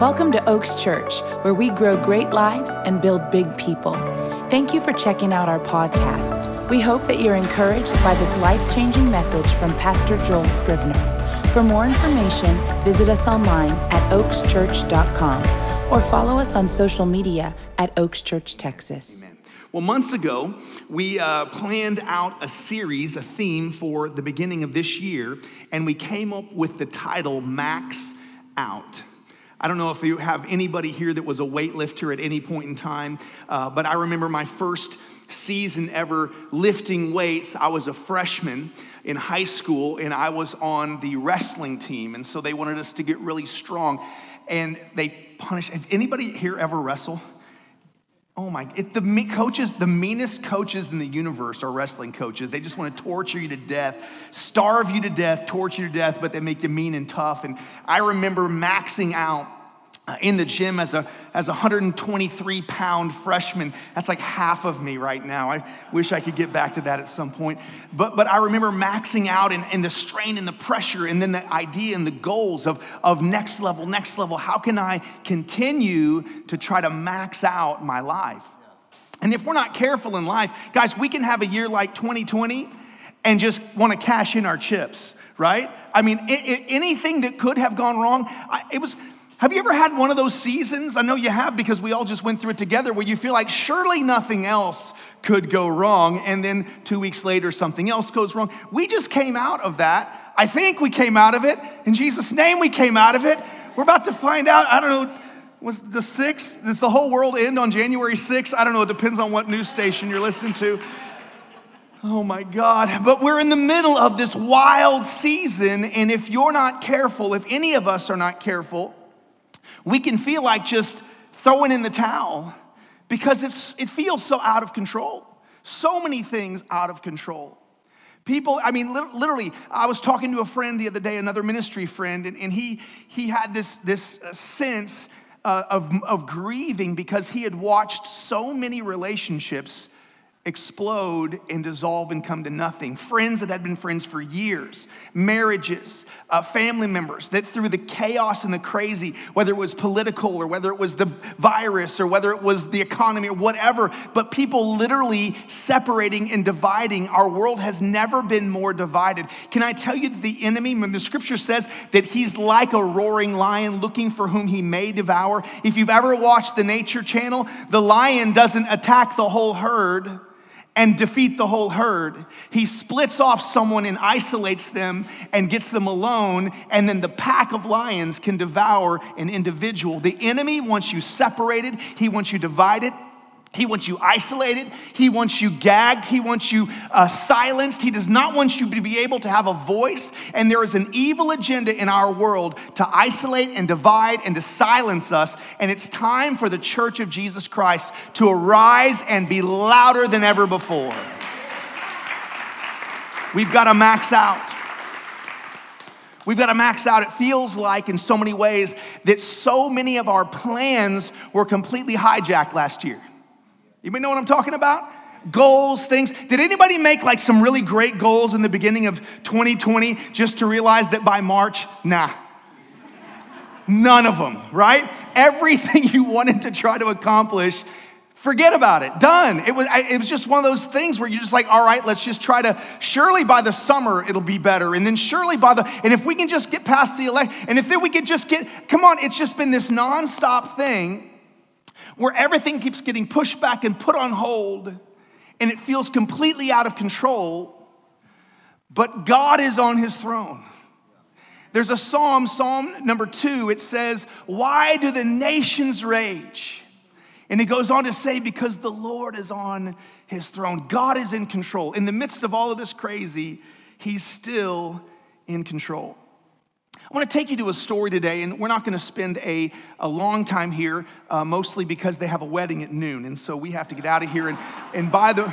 Welcome to Oaks Church, where we grow great lives and build big people. Thank you for checking out our podcast. We hope that you're encouraged by this life changing message from Pastor Joel Scrivener. For more information, visit us online at oakschurch.com or follow us on social media at Oaks Church, Texas. Amen. Well, months ago, we uh, planned out a series, a theme for the beginning of this year, and we came up with the title Max Out. I don't know if you have anybody here that was a weightlifter at any point in time, uh, but I remember my first season ever lifting weights. I was a freshman in high school and I was on the wrestling team. And so they wanted us to get really strong. And they punished. Anybody here ever wrestle? Oh my, it, the me, coaches, the meanest coaches in the universe are wrestling coaches. They just want to torture you to death, starve you to death, torture you to death, but they make you mean and tough. And I remember maxing out Uh, in the gym as a as a 123 pound freshman. That's like half of me right now. I wish i could get back to that at some point. But but i remember maxing out and, and the strain and the pressure and then the idea and the goals of of next level next level. How can i continue to try to max out my life? And if we're not careful in life guys we can have a year like 2020 and just want to cash in our chips right? I mean it, it, anything that could have gone wrong I, it was have you ever had one of those seasons? I know you have because we all just went through it together where you feel like surely nothing else could go wrong, and then two weeks later, something else goes wrong. We just came out of that. I think we came out of it. In Jesus' name, we came out of it. We're about to find out. I don't know, was the 6th? Does the whole world end on January 6th? I don't know. It depends on what news station you're listening to. Oh my God. But we're in the middle of this wild season, and if you're not careful, if any of us are not careful, we can feel like just throwing in the towel because it's, it feels so out of control. So many things out of control. People, I mean, literally, I was talking to a friend the other day, another ministry friend, and, and he, he had this, this uh, sense uh, of, of grieving because he had watched so many relationships explode and dissolve and come to nothing. Friends that had been friends for years, marriages, uh, family members that through the chaos and the crazy, whether it was political or whether it was the virus or whether it was the economy or whatever, but people literally separating and dividing. Our world has never been more divided. Can I tell you that the enemy, when the scripture says that he's like a roaring lion looking for whom he may devour, if you've ever watched the Nature Channel, the lion doesn't attack the whole herd and defeat the whole herd. He splits off someone and isolates them and gets them alone, and then the pack of lions can devour an individual. The enemy wants you separated, he wants you divided, he wants you isolated. He wants you gagged. He wants you uh, silenced. He does not want you to be able to have a voice. And there is an evil agenda in our world to isolate and divide and to silence us. And it's time for the church of Jesus Christ to arise and be louder than ever before. We've got to max out. We've got to max out. It feels like, in so many ways, that so many of our plans were completely hijacked last year. May know what I'm talking about? Goals, things. Did anybody make like some really great goals in the beginning of 2020 just to realize that by March, nah. None of them, right? Everything you wanted to try to accomplish, forget about it. Done. It was, it was just one of those things where you're just like, all right, let's just try to, surely by the summer it'll be better. And then surely by the, and if we can just get past the election, and if then we could just get, come on, it's just been this nonstop thing where everything keeps getting pushed back and put on hold, and it feels completely out of control, but God is on his throne. There's a psalm, Psalm number two, it says, Why do the nations rage? And it goes on to say, Because the Lord is on his throne. God is in control. In the midst of all of this crazy, he's still in control. I want to take you to a story today, and we're not going to spend a, a long time here, uh, mostly because they have a wedding at noon, and so we have to get out of here. And, and by, the,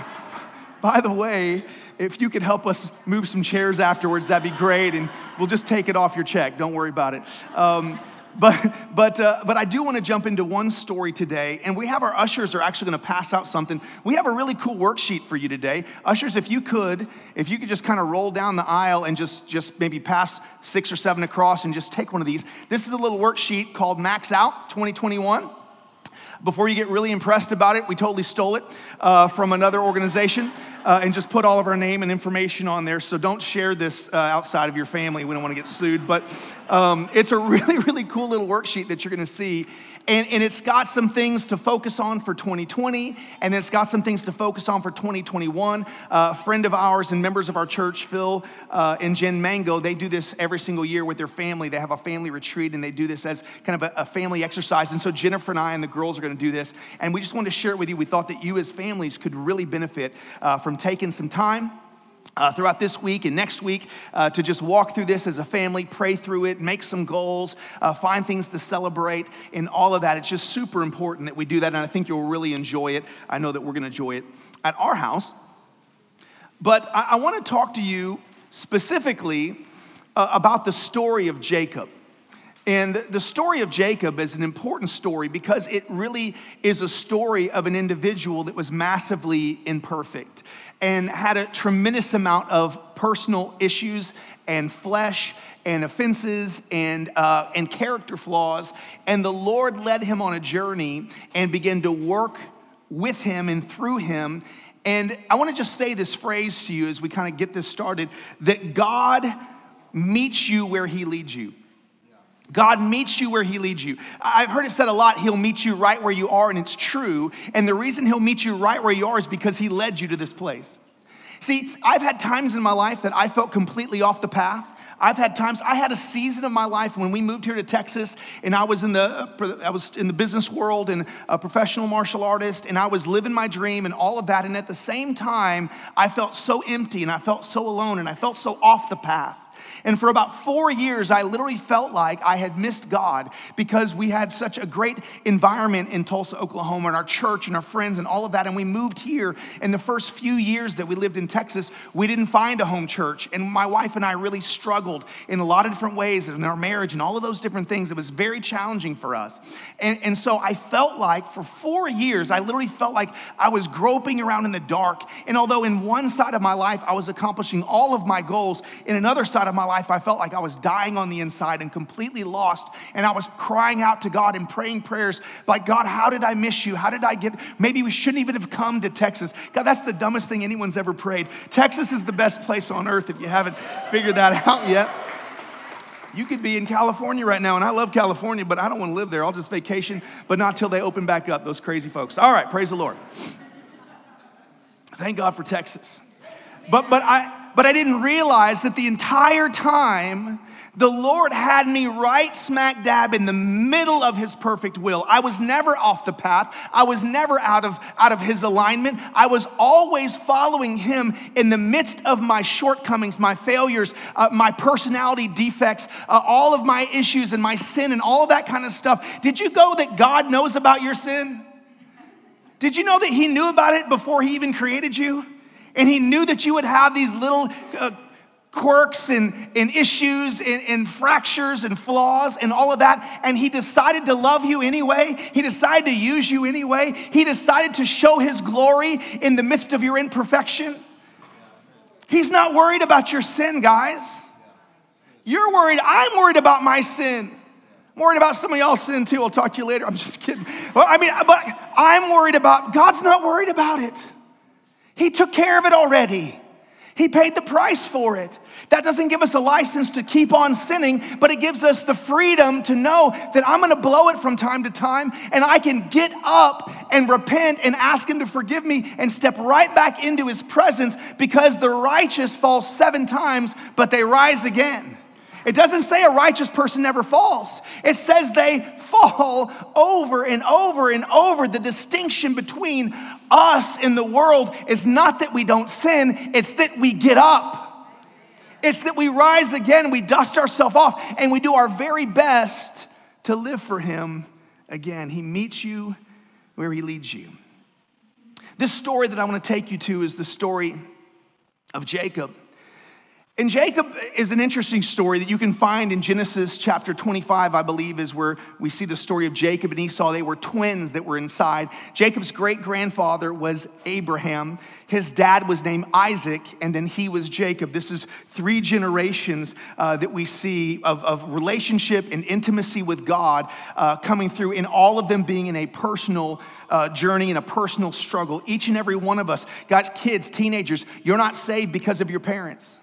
by the way, if you could help us move some chairs afterwards, that'd be great, and we'll just take it off your check. Don't worry about it. Um, but but uh, but I do want to jump into one story today, and we have our ushers are actually going to pass out something. We have a really cool worksheet for you today, ushers. If you could, if you could just kind of roll down the aisle and just just maybe pass six or seven across, and just take one of these. This is a little worksheet called Max Out 2021. Before you get really impressed about it, we totally stole it uh, from another organization uh, and just put all of our name and information on there. So don't share this uh, outside of your family. We don't want to get sued. But um, it's a really, really cool little worksheet that you're going to see. And, and it's got some things to focus on for 2020, and it's got some things to focus on for 2021. Uh, a friend of ours and members of our church, Phil uh, and Jen Mango, they do this every single year with their family. They have a family retreat, and they do this as kind of a, a family exercise. And so Jennifer and I and the girls are going to do this, and we just wanted to share it with you. We thought that you as families could really benefit uh, taking some time uh, throughout this week and next week uh, to just walk through this as a family, pray through it, make some goals, uh, find things to celebrate, and all of that. It's just super important that we do that, and I think you'll really enjoy it. I know that we're going to enjoy it at our house. But I, I want to talk to you specifically uh, about the story of Jacob. And the story of Jacob is an important story because it really is a story of an individual that was massively imperfect and had a tremendous amount of personal issues and flesh and offenses and, uh, and character flaws. And the Lord led him on a journey and began to work with him and through him. And I want to just say this phrase to you as we kind of get this started that God meets you where he leads you. God meets you where He leads you. I've heard it said a lot, He'll meet you right where you are, and it's true. And the reason He'll meet you right where you are is because He led you to this place. See, I've had times in my life that I felt completely off the path. I've had times, I had a season of my life when we moved here to Texas and I was in the, I was in the business world and a professional martial artist and I was living my dream and all of that. And at the same time, I felt so empty and I felt so alone and I felt so off the path. And for about four years, I literally felt like I had missed God because we had such a great environment in Tulsa, Oklahoma, and our church and our friends and all of that. And we moved here. In the first few years that we lived in Texas, we didn't find a home church. And my wife and I really struggled in a lot of different ways in our marriage and all of those different things. It was very challenging for us. And, and so I felt like for four years, I literally felt like I was groping around in the dark. And although in one side of my life, I was accomplishing all of my goals, in another side of my life, life, I felt like I was dying on the inside and completely lost. And I was crying out to God and praying prayers like, God, how did I miss you? How did I get, maybe we shouldn't even have come to Texas. God, that's the dumbest thing anyone's ever prayed. Texas is the best place on earth if you haven't figured that out yet. You could be in California right now, and I love California, but I don't want to live there. I'll just vacation, but not till they open back up, those crazy folks. All right, praise the Lord. Thank God for Texas. But, but I, but I didn't realize that the entire time the Lord had me right smack dab in the middle of his perfect will. I was never off the path. I was never out of, out of his alignment. I was always following him in the midst of my shortcomings, my failures, uh, my personality defects, uh, all of my issues and my sin and all that kind of stuff. Did you go that God knows about your sin? Did you know that he knew about it before he even created you? And he knew that you would have these little uh, quirks and, and issues and, and, fractures and flaws and all of that. And he decided to love you anyway. He decided to use you anyway. He decided to show his glory in the midst of your imperfection. He's not worried about your sin, guys. You're worried. I'm worried about my sin. I'm worried about some of y'all's sin too. I'll talk to you later. I'm just kidding. Well, I mean, but I'm worried about, God's not worried about it. He took care of it already. He paid the price for it. That doesn't give us a license to keep on sinning, but it gives us the freedom to know that I'm gonna blow it from time to time and I can get up and repent and ask Him to forgive me and step right back into His presence because the righteous fall seven times, but they rise again. It doesn't say a righteous person never falls. It says they fall over and over and over. The distinction between us and the world is not that we don't sin, it's that we get up. It's that we rise again, we dust ourselves off, and we do our very best to live for Him again. He meets you where He leads you. This story that I want to take you to is the story of Jacob. And Jacob is an interesting story that you can find in Genesis chapter 25, I believe, is where we see the story of Jacob and Esau. They were twins that were inside. Jacob's great grandfather was Abraham. His dad was named Isaac, and then he was Jacob. This is three generations uh, that we see of, of, relationship and intimacy with God uh, coming through, and all of them being in a personal uh, journey and a personal struggle. Each and every one of us, guys, kids, teenagers, you're not saved because of your parents.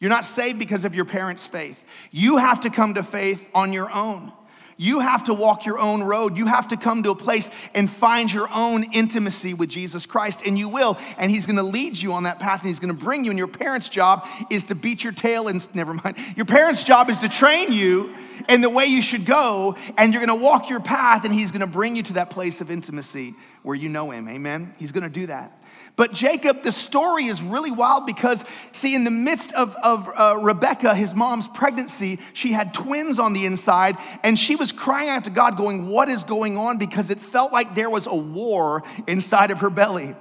You're not saved because of your parents' faith. You have to come to faith on your own. You have to walk your own road. You have to come to a place and find your own intimacy with Jesus Christ, and you will. And He's gonna lead you on that path, and He's gonna bring you. And your parents' job is to beat your tail, and never mind. Your parents' job is to train you in the way you should go, and you're gonna walk your path, and He's gonna bring you to that place of intimacy where you know Him. Amen? He's gonna do that. But Jacob, the story is really wild because, see, in the midst of, of uh, Rebecca, his mom's pregnancy, she had twins on the inside, and she was crying out to God, going, What is going on? Because it felt like there was a war inside of her belly.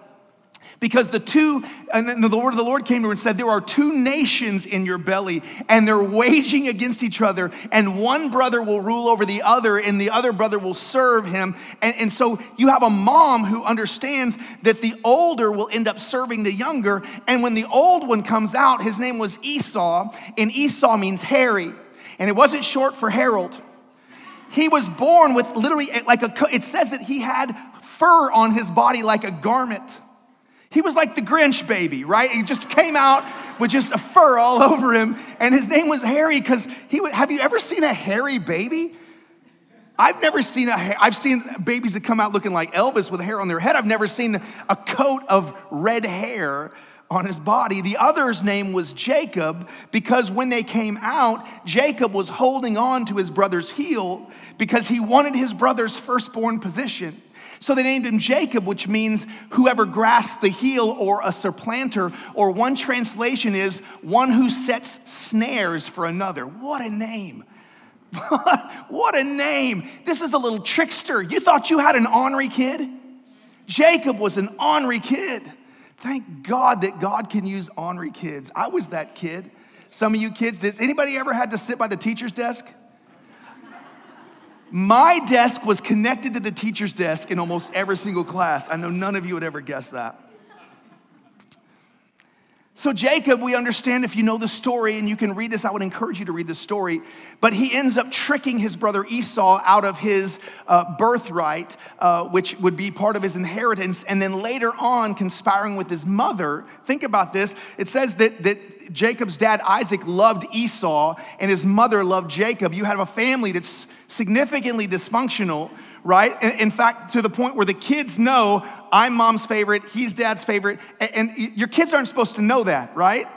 Because the two, and then the word of the Lord came to her and said, There are two nations in your belly, and they're waging against each other, and one brother will rule over the other, and the other brother will serve him. And, and so you have a mom who understands that the older will end up serving the younger. And when the old one comes out, his name was Esau, and Esau means hairy. And it wasn't short for Harold. He was born with literally like a, it says that he had fur on his body like a garment. He was like the Grinch baby, right? He just came out with just a fur all over him, and his name was Harry because he would. Have you ever seen a hairy baby? I've never seen a. I've seen babies that come out looking like Elvis with hair on their head. I've never seen a coat of red hair on his body. The other's name was Jacob because when they came out, Jacob was holding on to his brother's heel because he wanted his brother's firstborn position. So they named him Jacob, which means whoever grasps the heel or a supplanter, or one translation is one who sets snares for another. What a name! what a name! This is a little trickster. You thought you had an ornery kid? Jacob was an ornery kid. Thank God that God can use ornery kids. I was that kid. Some of you kids, did anybody ever had to sit by the teacher's desk? My desk was connected to the teacher's desk in almost every single class. I know none of you would ever guess that. So, Jacob, we understand if you know the story and you can read this, I would encourage you to read the story. But he ends up tricking his brother Esau out of his uh, birthright, uh, which would be part of his inheritance, and then later on conspiring with his mother. Think about this. It says that, that Jacob's dad, Isaac, loved Esau and his mother loved Jacob. You have a family that's significantly dysfunctional, right? In fact, to the point where the kids know I'm mom's favorite, he's dad's favorite, and your kids aren't supposed to know that, right?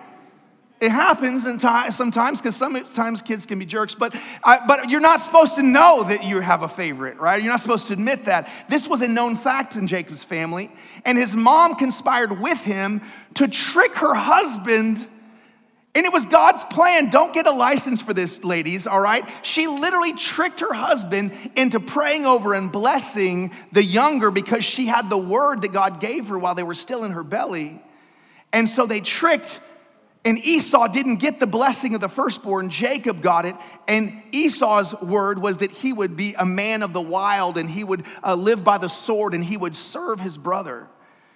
It happens sometimes because sometimes kids can be jerks, but, uh, but you're not supposed to know that you have a favorite, right? You're not supposed to admit that. This was a known fact in Jacob's family, and his mom conspired with him to trick her husband and it was God's plan. Don't get a license for this, ladies, all right? She literally tricked her husband into praying over and blessing the younger because she had the word that God gave her while they were still in her belly. And so they tricked, and Esau didn't get the blessing of the firstborn. Jacob got it. And Esau's word was that he would be a man of the wild and he would uh, live by the sword and he would serve his brother.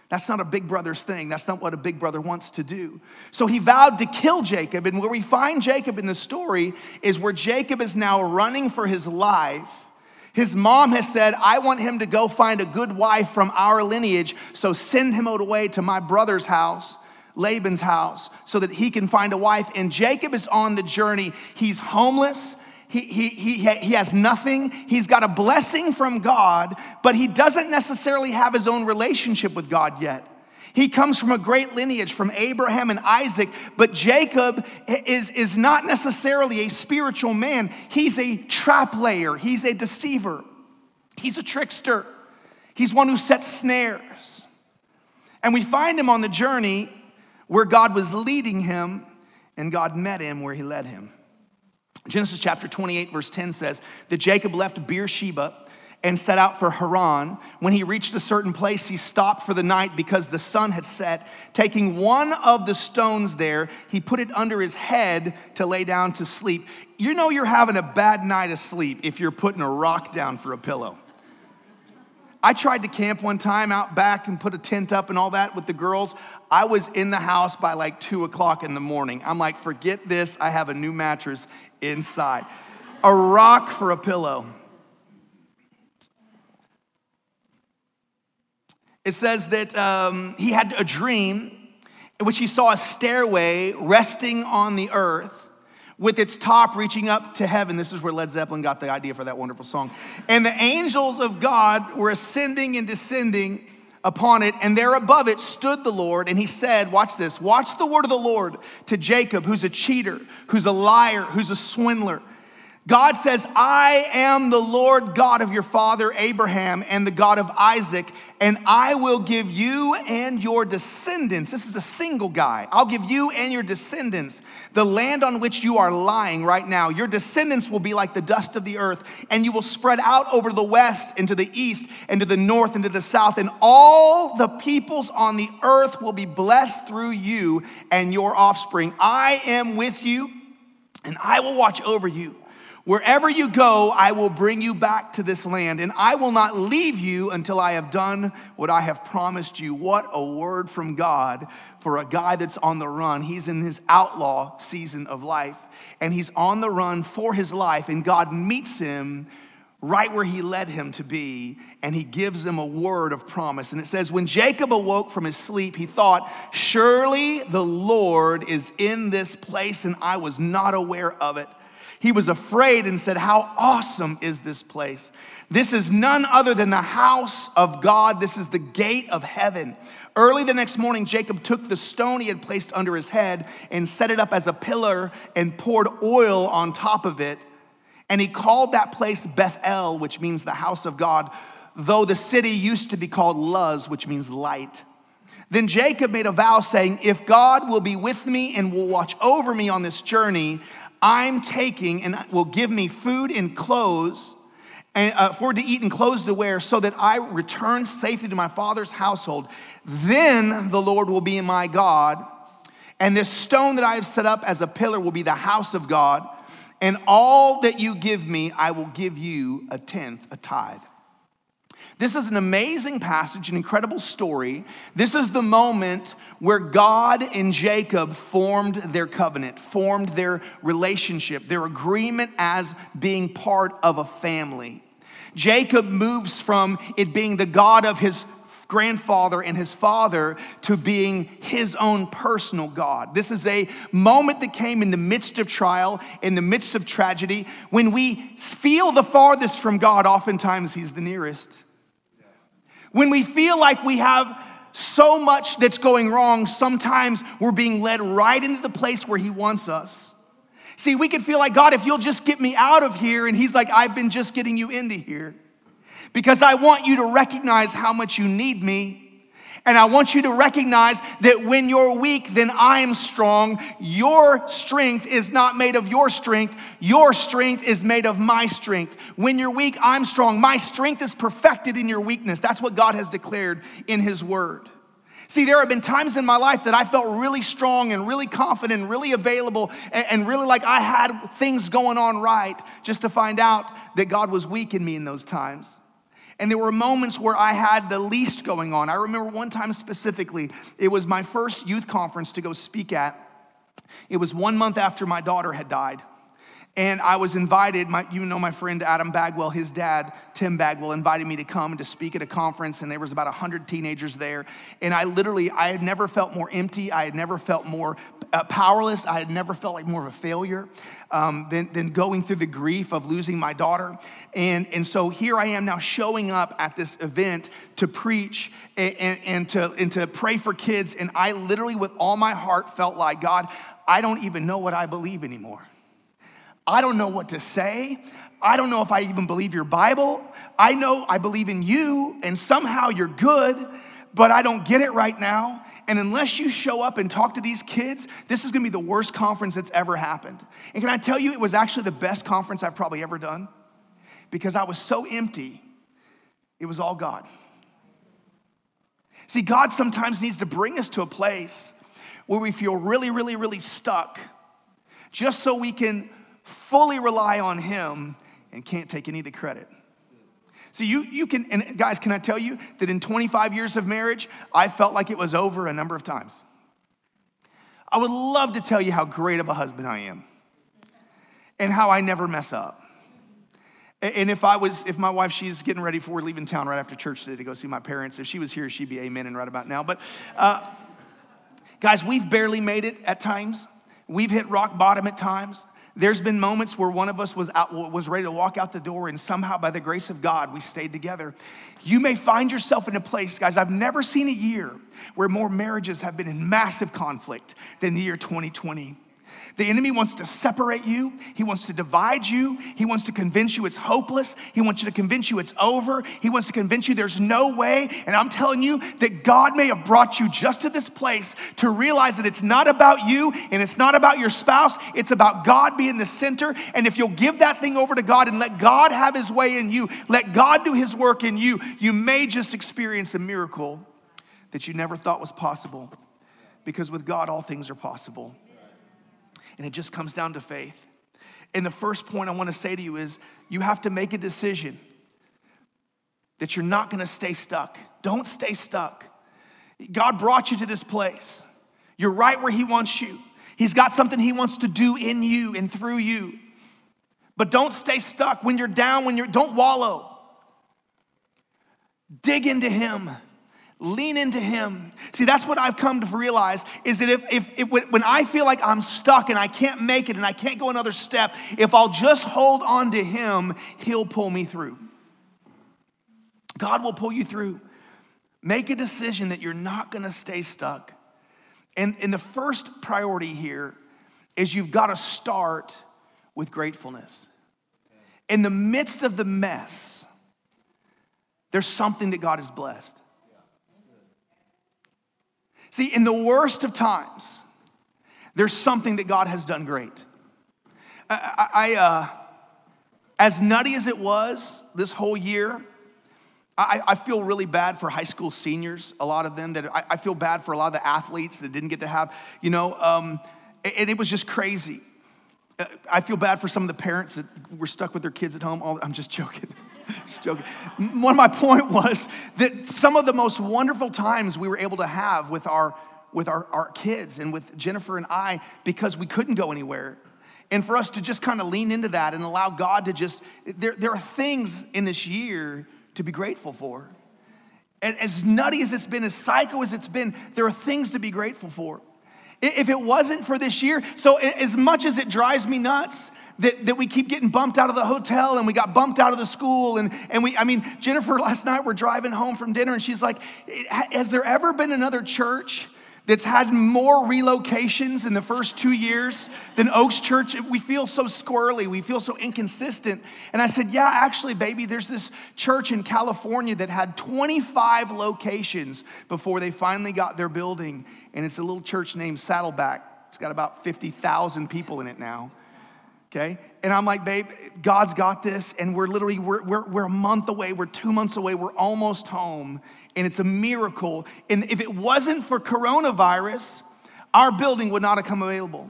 That's not a big brother's thing. That's not what a big brother wants to do. So he vowed to kill Jacob. And where we find Jacob in the story is where Jacob is now running for his life. His mom has said, I want him to go find a good wife from our lineage, so send him out away to my brother's house. Laban's house so that he can find a wife. And Jacob is on the journey. He's homeless. He, he, he, he has nothing. He's got a blessing from God, but he doesn't necessarily have his own relationship with God yet. He comes from a great lineage from Abraham and Isaac, but Jacob is, is not necessarily a spiritual man. He's a trap layer, he's a deceiver, he's a trickster, he's one who sets snares. And we find him on the journey where God was leading him, and God met him where he led him. Genesis chapter 28, verse 10 says that Jacob left Beersheba and set out for Haran. When he reached a certain place, he stopped for the night because the sun had set. Taking one of the stones there, he put it under his head to lay down to sleep. You know you're having a bad night of sleep if you're putting a rock down for a pillow. I tried to camp one time out back and put a tent up and all that with the girls. I was in the house by like two o'clock in the morning. I'm like, forget this, I have a new mattress inside. A rock for a pillow. It says that um, he had a dream in which he saw a stairway resting on the earth with its top reaching up to heaven. This is where Led Zeppelin got the idea for that wonderful song. And the angels of God were ascending and descending upon it, and there above it stood the Lord, and he said, Watch this, watch the word of the Lord to Jacob, who's a cheater, who's a liar, who's a swindler. God says, I am the Lord God of your father Abraham and the God of Isaac, and I will give you and your descendants. This is a single guy. I'll give you and your descendants the land on which you are lying right now. Your descendants will be like the dust of the earth, and you will spread out over the west, into the east, and to the north, and to the south, and all the peoples on the earth will be blessed through you and your offspring. I am with you, and I will watch over you. Wherever you go, I will bring you back to this land, and I will not leave you until I have done what I have promised you. What a word from God for a guy that's on the run. He's in his outlaw season of life, and he's on the run for his life, and God meets him right where he led him to be, and he gives him a word of promise. And it says, When Jacob awoke from his sleep, he thought, Surely the Lord is in this place, and I was not aware of it. He was afraid and said, How awesome is this place! This is none other than the house of God. This is the gate of heaven. Early the next morning, Jacob took the stone he had placed under his head and set it up as a pillar and poured oil on top of it. And he called that place Bethel, which means the house of God, though the city used to be called Luz, which means light. Then Jacob made a vow saying, If God will be with me and will watch over me on this journey, I'm taking and will give me food and clothes and uh, for to eat and clothes to wear so that I return safely to my father's household. Then the Lord will be my God. And this stone that I have set up as a pillar will be the house of God. And all that you give me, I will give you a tenth, a tithe. This is an amazing passage, an incredible story. This is the moment where God and Jacob formed their covenant, formed their relationship, their agreement as being part of a family. Jacob moves from it being the God of his grandfather and his father to being his own personal God. This is a moment that came in the midst of trial, in the midst of tragedy. When we feel the farthest from God, oftentimes he's the nearest. When we feel like we have so much that's going wrong, sometimes we're being led right into the place where He wants us. See, we could feel like, God, if you'll just get me out of here, and He's like, I've been just getting you into here because I want you to recognize how much you need me and I want you to recognize that when you're weak, then I am strong. Your strength is not made of your strength. Your strength is made of my strength. When you're weak, I'm strong. My strength is perfected in your weakness. That's what God has declared in His Word. See, there have been times in my life that I felt really strong and really confident really available and, really like I had things going on right, just to find out that God was weak in me in those times. And there were moments where I had the least going on. I remember one time specifically, it was my first youth conference to go speak at. It was one month after my daughter had died. And I was invited, my, you know my friend Adam Bagwell, his dad, Tim Bagwell, invited me to come and to speak at a conference, and there was about 100 teenagers there. And I literally, I had never felt more empty. I had never felt more uh, powerless. I had never felt like more of a failure um, than, than going through the grief of losing my daughter. And, and so here I am now showing up at this event to preach and, and, and, to, and to pray for kids. And I literally, with all my heart, felt like, God, I don't even know what I believe anymore. I don't know what to say. I don't know if I even believe your Bible. I know I believe in you and somehow you're good, but I don't get it right now. And unless you show up and talk to these kids, this is gonna be the worst conference that's ever happened. And can I tell you, it was actually the best conference I've probably ever done because I was so empty It was all God. See, God sometimes needs to bring us to a place where we feel really, really, really stuck just so we can fully rely on Him and can't take any of the credit. So you, you can, and guys, can I tell you that in 25 years of marriage, I felt like it was over a number of times. I would love to tell you how great of a husband I am and how I never mess up. And if I was, if my wife, she's getting ready for leaving town right after church today to go see my parents. If she was here, she'd be amen and right about now. But uh, guys, we've barely made it at times. We've hit rock bottom at times. There's been moments where one of us was out, was ready to walk out the door, and somehow, by the grace of God, we stayed together. You may find yourself in a place, guys. I've never seen a year where more marriages have been in massive conflict than the year 2020. The enemy wants to separate you. He wants to divide you. He wants to convince you it's hopeless. He wants you to convince you it's over. He wants to convince you there's no way. And I'm telling you that God may have brought you just to this place to realize that it's not about you and it's not about your spouse. It's about God being the center. And if you'll give that thing over to God and let God have his way in you, let God do his work in you, you may just experience a miracle that you never thought was possible. Because with God, all things are possible. And it just comes down to faith. And the first point I want to say to you is you have to make a decision that you're not going to stay stuck. Don't stay stuck. God brought you to this place. You're right where He wants you. He's got something He wants to do in you and through you. But don't stay stuck when you're down, when you're, don't wallow. Dig into Him. Lean into him. See, that's what I've come to realize is that if, if, if, when I feel like I'm stuck and I can't make it and I can't go another step, if I'll just hold on to him, he'll pull me through. God will pull you through. Make a decision that you're not gonna stay stuck. And, and the first priority here is you've got to start with gratefulness. In the midst of the mess, there's something that God has blessed. See, in the worst of times, there's something that God has done great. I, I uh, as nutty as it was this whole year, I, I, feel really bad for high school seniors, a lot of them that I, I, feel bad for a lot of the athletes that didn't get to have, you know, um, and it was just crazy. Uh, I feel bad for some of the parents that were stuck with their kids at home. All, I'm just joking. Just joking. One of my point was that some of the most wonderful times we were able to have with our with our, our kids and with Jennifer and I because we couldn't go anywhere. And for us to just kind of lean into that and allow God to just, there, there are things in this year to be grateful for. And as nutty as it's been, as psycho as it's been, there are things to be grateful for. If it wasn't for this year, so as much as it drives me nuts, that, that we keep getting bumped out of the hotel and we got bumped out of the school. And, and we, I mean, Jennifer last night, we're driving home from dinner and she's like, Has there ever been another church that's had more relocations in the first two years than Oaks Church. We feel so squirrely, we feel so inconsistent. And I said, Yeah, actually, baby, there's this church in California that had 25 locations before they finally got their building. And it's a little church named Saddleback. It's got about 50,000 people in it now okay? And I'm like, babe, God's got this, and we're literally, we're, we're, we're a month away, we're two months away, we're almost home, and it's a miracle. And if it wasn't for coronavirus, our building would not have come available.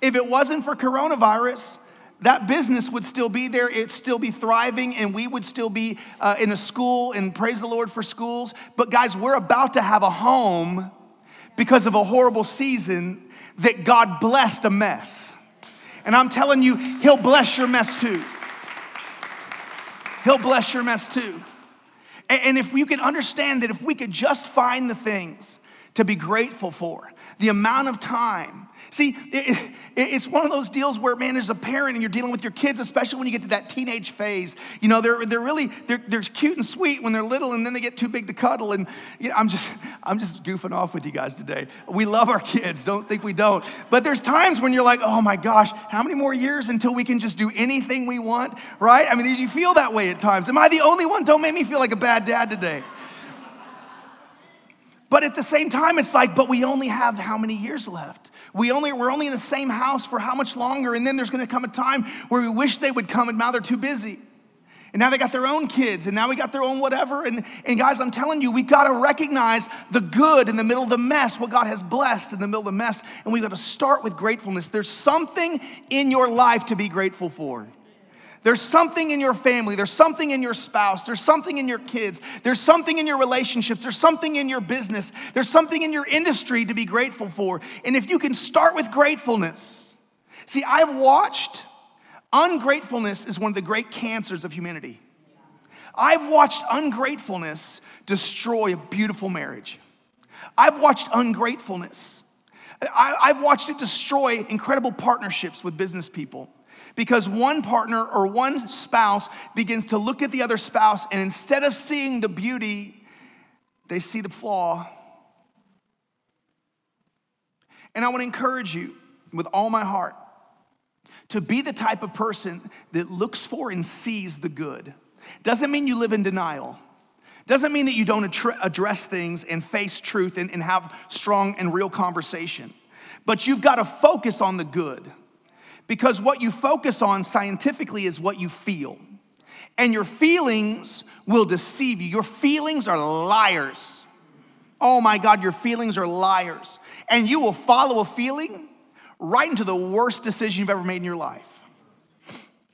If it wasn't for coronavirus, that business would still be there, it'd still be thriving, and we would still be uh, in a school, and praise the Lord for schools. But guys, we're about to have a home because of a horrible season that God blessed a mess. And I'm telling you, He'll bless your mess too. He'll bless your mess too. And if you can understand that if we could just find the things to be grateful for, the amount of time See, it, it, it's one of those deals where, man, as a parent and you're dealing with your kids, especially when you get to that teenage phase, you know, they're, they're really, they're, they're cute and sweet when they're little and then they get too big to cuddle. And you know, I'm just, I'm just goofing off with you guys today. We love our kids, don't think we don't. But there's times when you're like, oh my gosh, how many more years until we can just do anything we want, right? I mean, you feel that way at times. Am I the only one? Don't make me feel like a bad dad today. But at the same time, it's like, but we only have how many years left? We only, we're only in the same house for how much longer? And then there's gonna come a time where we wish they would come and now they're too busy. And now they got their own kids, and now we got their own whatever. And, and guys, I'm telling you, we've got to recognize the good in the middle of the mess, what God has blessed in the middle of the mess. And we've got to start with gratefulness. There's something in your life to be grateful for. There's something in your family, there's something in your spouse, there's something in your kids, there's something in your relationships, there's something in your business, there's something in your industry to be grateful for. And if you can start with gratefulness, see, I've watched ungratefulness is one of the great cancers of humanity. I've watched ungratefulness destroy a beautiful marriage. I've watched ungratefulness. I, have watched it destroy incredible partnerships with business people because one partner or one spouse begins to look at the other spouse and instead of seeing the beauty, they see the flaw. And I want to encourage you with all my heart to be the type of person that looks for and sees the good. Doesn't mean you live in denial. Doesn't mean that you don't address things and face truth and, and have strong and real conversation. But you've got to focus on the good. Because what you focus on scientifically is what you feel. And your feelings will deceive you. Your feelings are liars. Oh my God, your feelings are liars. And you will follow a feeling right into the worst decision you've ever made in your life.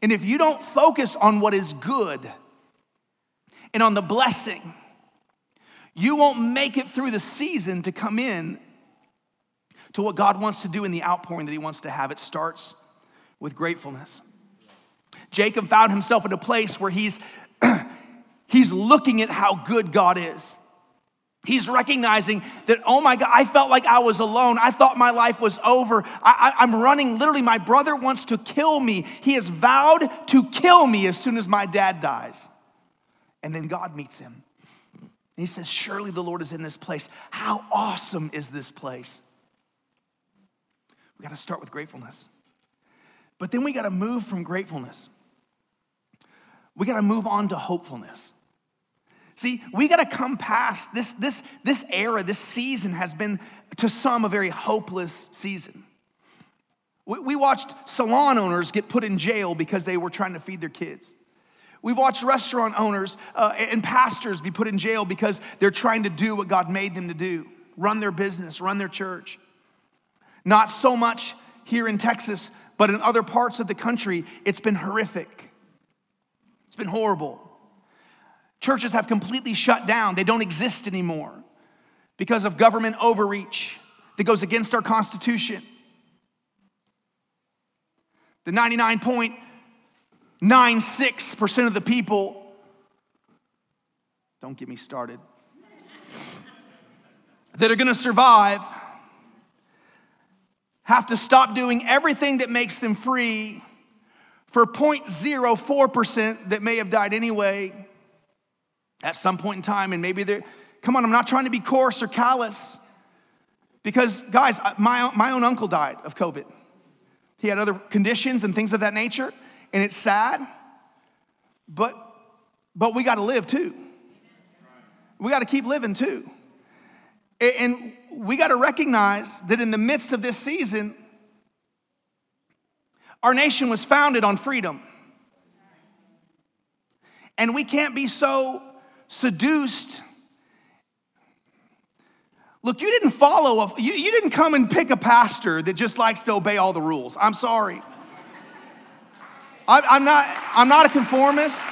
And if you don't focus on what is good and on the blessing, you won't make it through the season to come in to what God wants to do in the outpouring that He wants to have. It starts with gratefulness. Jacob found himself in a place where he's, he's looking at how good God is. He's recognizing that, oh my God, I felt like I was alone. I thought my life was over. I, am running. Literally, my brother wants to kill me. He has vowed to kill me as soon as my dad dies. And then God meets him. And he says, Surely the Lord is in this place. How awesome is this place? We got to start with gratefulness. But then we got to move from gratefulness. We got to move on to hopefulness. See, we got to come past this, this, this era, this season has been to some a very hopeless season. We, we watched salon owners get put in jail because they were trying to feed their kids. We've watched restaurant owners uh, and pastors be put in jail because they're trying to do what God made them to do run their business, run their church. Not so much here in Texas, but in other parts of the country, it's been horrific. It's been horrible. Churches have completely shut down, they don't exist anymore because of government overreach that goes against our Constitution. The 99.96% of the people, don't get me started, that are gonna survive have to stop doing everything that makes them free for 0.04% that may have died anyway at some point in time. And maybe they're, come on, I'm not trying to be coarse or callous. Because, guys, my, my own uncle died of COVID. He had other conditions and things of that nature, and it's sad, but, but we got to live too. We got to keep living too. And we got to recognize that in the midst of this season, our nation was founded on freedom. And we can't be so seduced. Look, you didn't follow, a, you, you didn't come and pick a pastor that just likes to obey all the rules. I'm sorry. I, I'm, not, I'm not a conformist.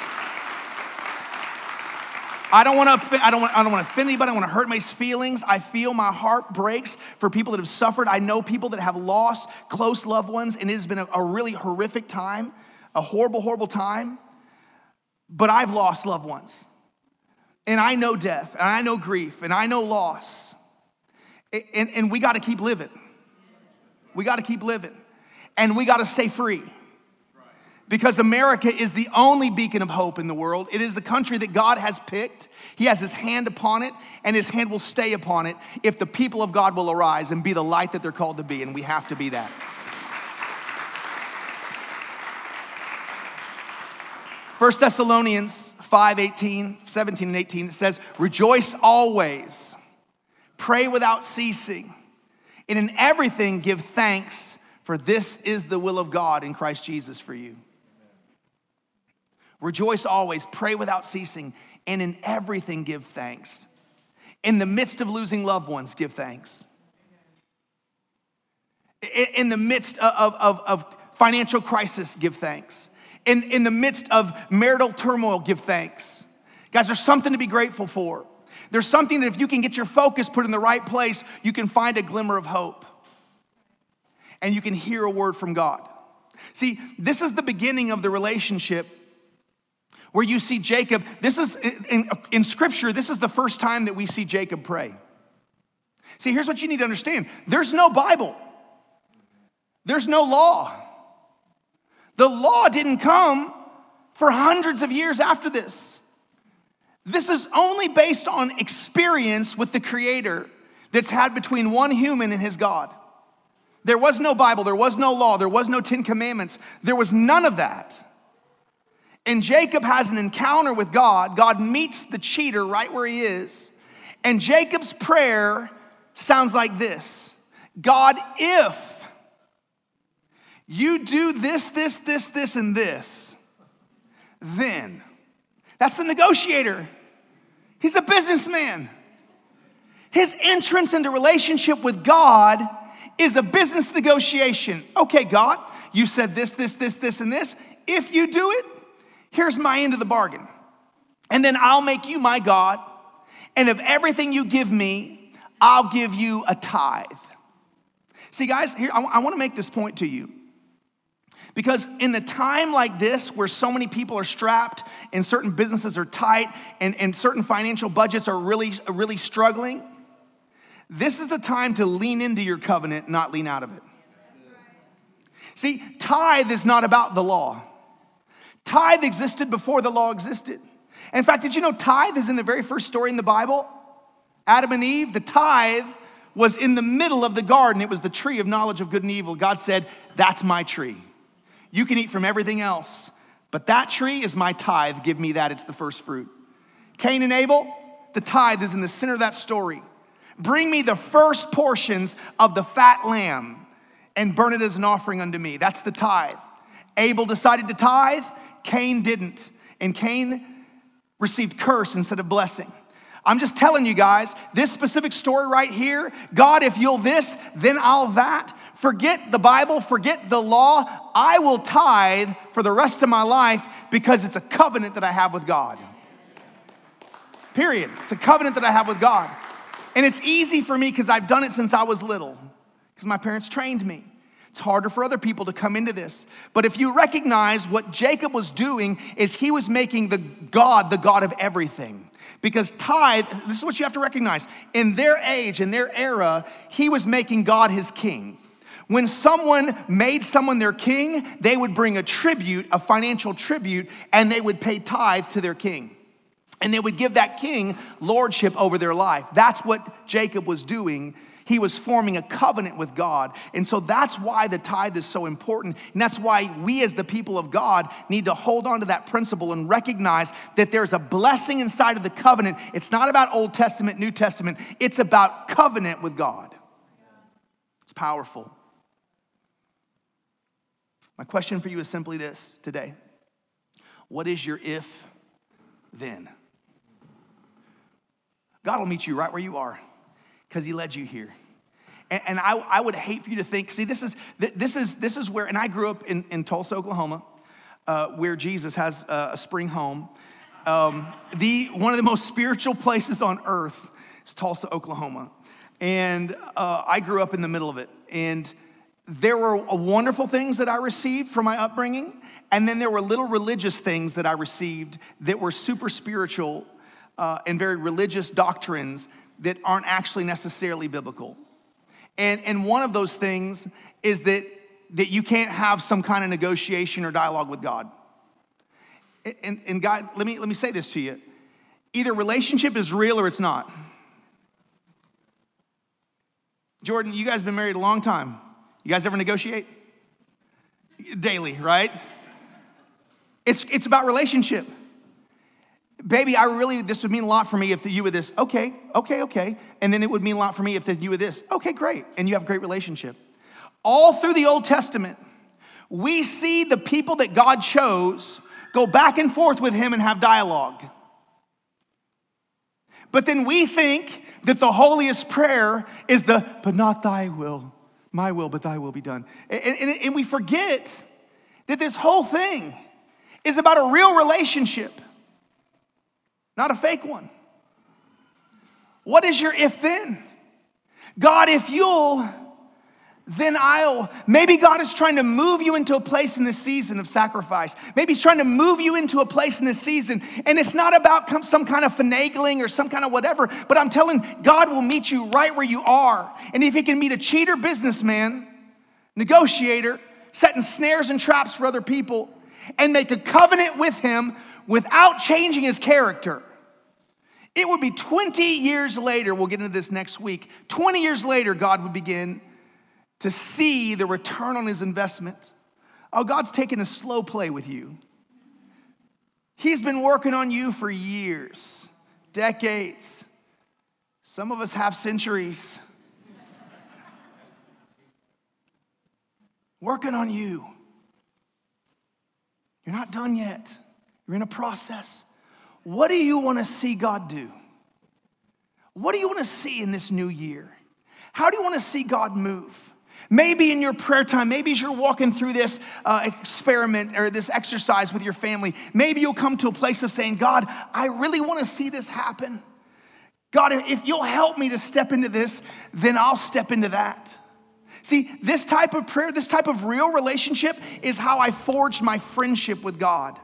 I don't want to. I don't want. I don't want to offend anybody. I don't want to hurt my feelings. I feel my heart breaks for people that have suffered. I know people that have lost close loved ones, and it has been a, a really horrific time, a horrible, horrible time. But I've lost loved ones, and I know death, and I know grief, and I know loss, and, and we got to keep living. We got to keep living, and we got to stay free because America is the only beacon of hope in the world. It is the country that God has picked. He has his hand upon it, and his hand will stay upon it if the people of God will arise and be the light that they're called to be, and we have to be that. First Thessalonians 5 18, 17, and 18, it says, Rejoice always, pray without ceasing, and in everything give thanks, for this is the will of God in Christ Jesus for you. Rejoice always, pray without ceasing, and in everything give thanks. In the midst of losing loved ones, give thanks. In the midst of, of, of financial crisis, give thanks. In, in the midst of marital turmoil, give thanks. Guys, there's something to be grateful for. There's something that if you can get your focus put in the right place, you can find a glimmer of hope and you can hear a word from God. See, this is the beginning of the relationship where you see Jacob. This is in, in, scripture, this is the first time that we see Jacob pray. See, here's what you need to understand there's no Bible, there's no law. The law didn't come for hundreds of years after this. This is only based on experience with the Creator that's had between one human and his God. There was no Bible, there was no law, there was no Ten Commandments, there was none of that. And Jacob has an encounter with God. God meets the cheater right where he is. And Jacob's prayer sounds like this God, if you do this, this, this, this, and this, then. That's the negotiator. He's a businessman. His entrance into relationship with God is a business negotiation. Okay, God, you said this, this, this, this, and this. If you do it, here's my end of the bargain. And then I'll make you my God. And of everything you give me, I'll give you a tithe. See, guys, here, I, want to make this point to you. Because in the time like this, where so many people are strapped and certain businesses are tight and, and certain financial budgets are really, really struggling, this is the time to lean into your covenant, not lean out of it. See, tithe is not about the law. Tithe existed before the law existed. In fact, did you know tithe is in the very first story in the Bible? Adam and Eve, the tithe was in the middle of the garden. It was the tree of knowledge of good and evil. God said, That's my tree. You can eat from everything else, but that tree is my tithe. Give me that. It's the first fruit. Cain and Abel, the tithe is in the center of that story. Bring me the first portions of the fat lamb and burn it as an offering unto me. That's the tithe. Abel decided to tithe, Cain didn't. And Cain received curse instead of blessing. I'm just telling you guys, this specific story right here God, if you'll this, then I'll that. Forget the Bible, forget the law. I will tithe for the rest of my life because it's a covenant that I have with God. Period. It's a covenant that I have with God. And it's easy for me because I've done it since I was little, because my parents trained me. It's harder for other people to come into this. But if you recognize what Jacob was doing is he was making the God the God of everything. Because tithe, this is what you have to recognize. In their age, in their era, he was making God his king. When someone made someone their king, they would bring a tribute, a financial tribute, and they would pay tithe to their king. And they would give that king lordship over their life. That's what Jacob was doing. He was forming a covenant with God. And so that's why the tithe is so important. And that's why we, as the people of God, need to hold on to that principle and recognize that there's a blessing inside of the covenant. It's not about Old Testament, New Testament, it's about covenant with God. It's powerful. My question for you is simply this today What is your if then? God will meet you right where you are because He led you here. And, and I, I, would hate for you to think, see, this is, this is, this is where, and I grew up in, in Tulsa, Oklahoma, uh, where Jesus has a, spring home. Um, the, one of the most spiritual places on earth is Tulsa, Oklahoma. And uh, I grew up in the middle of it. And there were wonderful things that I received from my upbringing, and then there were little religious things that I received that were super spiritual uh, and very religious doctrines that aren't actually necessarily biblical. And, and one of those things is that, that you can't have some kind of negotiation or dialogue with God. And, and God, let me, let me say this to you either relationship is real or it's not. Jordan, you guys have been married a long time. You guys ever negotiate? Daily, right? It's, it's about relationship. Baby, I really, this would mean a lot for me if you were this. Okay, okay, okay. And then it would mean a lot for me if you were this. Okay, great. And you have a great relationship. All through the Old Testament, we see the people that God chose go back and forth with him and have dialogue. But then we think that the holiest prayer is the, but not thy will, my will, but thy will be done. And, and, and we forget that this whole thing is about a real relationship, not a fake one. What is your if then? God, if you'll then I'll. Maybe God is trying to move you into a place in this season of sacrifice. Maybe He's trying to move you into a place in this season. And it's not about some kind of finagling or some kind of whatever, but I'm telling God will meet you right where you are. And if He can meet a cheater businessman, negotiator, setting snares and traps for other people, and make a covenant with Him without changing His character. It would be 20 years later, we'll get into this next week. 20 years later, God would begin to see the return on his investment. Oh, God's taking a slow play with you. He's been working on you for years, decades. Some of us have centuries. working on you. You're not done yet. You're in a process. What do you want to see God do? What do you want to see in this new year? How do you want to see God move? Maybe in your prayer time, maybe as you're walking through this uh, experiment or this exercise with your family, maybe you'll come to a place of saying, God, I really want to see this happen. God, if you'll help me to step into this, then I'll step into that. See, this type of prayer, this type of real relationship is how I forged my friendship with God.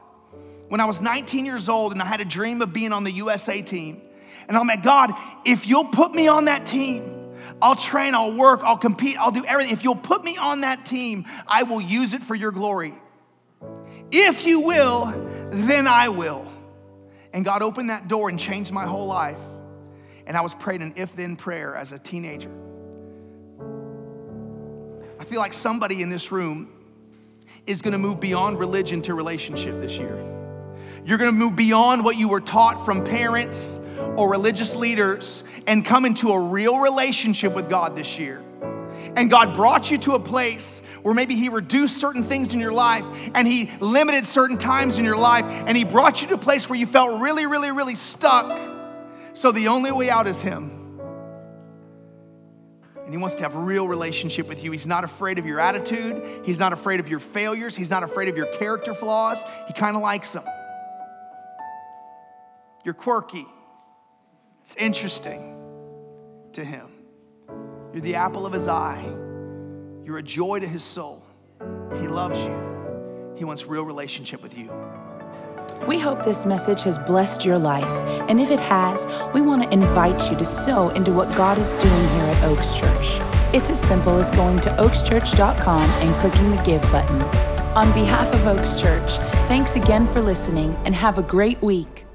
When I was 19 years old and I had a dream of being on the USA team, and I'm like, God, if you'll put me on that team, I'll train, I'll work, I'll compete, I'll do everything. If you'll put me on that team, I will use it for your glory. If you will, then I will. And God opened that door and changed my whole life. And I was praying an if then prayer as a teenager. I feel like somebody in this room is gonna move beyond religion to relationship this year. You're gonna move beyond what you were taught from parents or religious leaders and come into a real relationship with God this year. And God brought you to a place where maybe He reduced certain things in your life and He limited certain times in your life and He brought you to a place where you felt really, really, really stuck. So the only way out is Him. And He wants to have a real relationship with you. He's not afraid of your attitude, He's not afraid of your failures, He's not afraid of your character flaws. He kind of likes them. You're quirky. It's interesting to him. You're the apple of his eye. You're a joy to his soul. He loves you. He wants real relationship with you. We hope this message has blessed your life. And if it has, we want to invite you to sow into what God is doing here at Oaks Church. It's as simple as going to oakschurch.com and clicking the Give button. On behalf of Oaks Church, thanks again for listening and have a great week.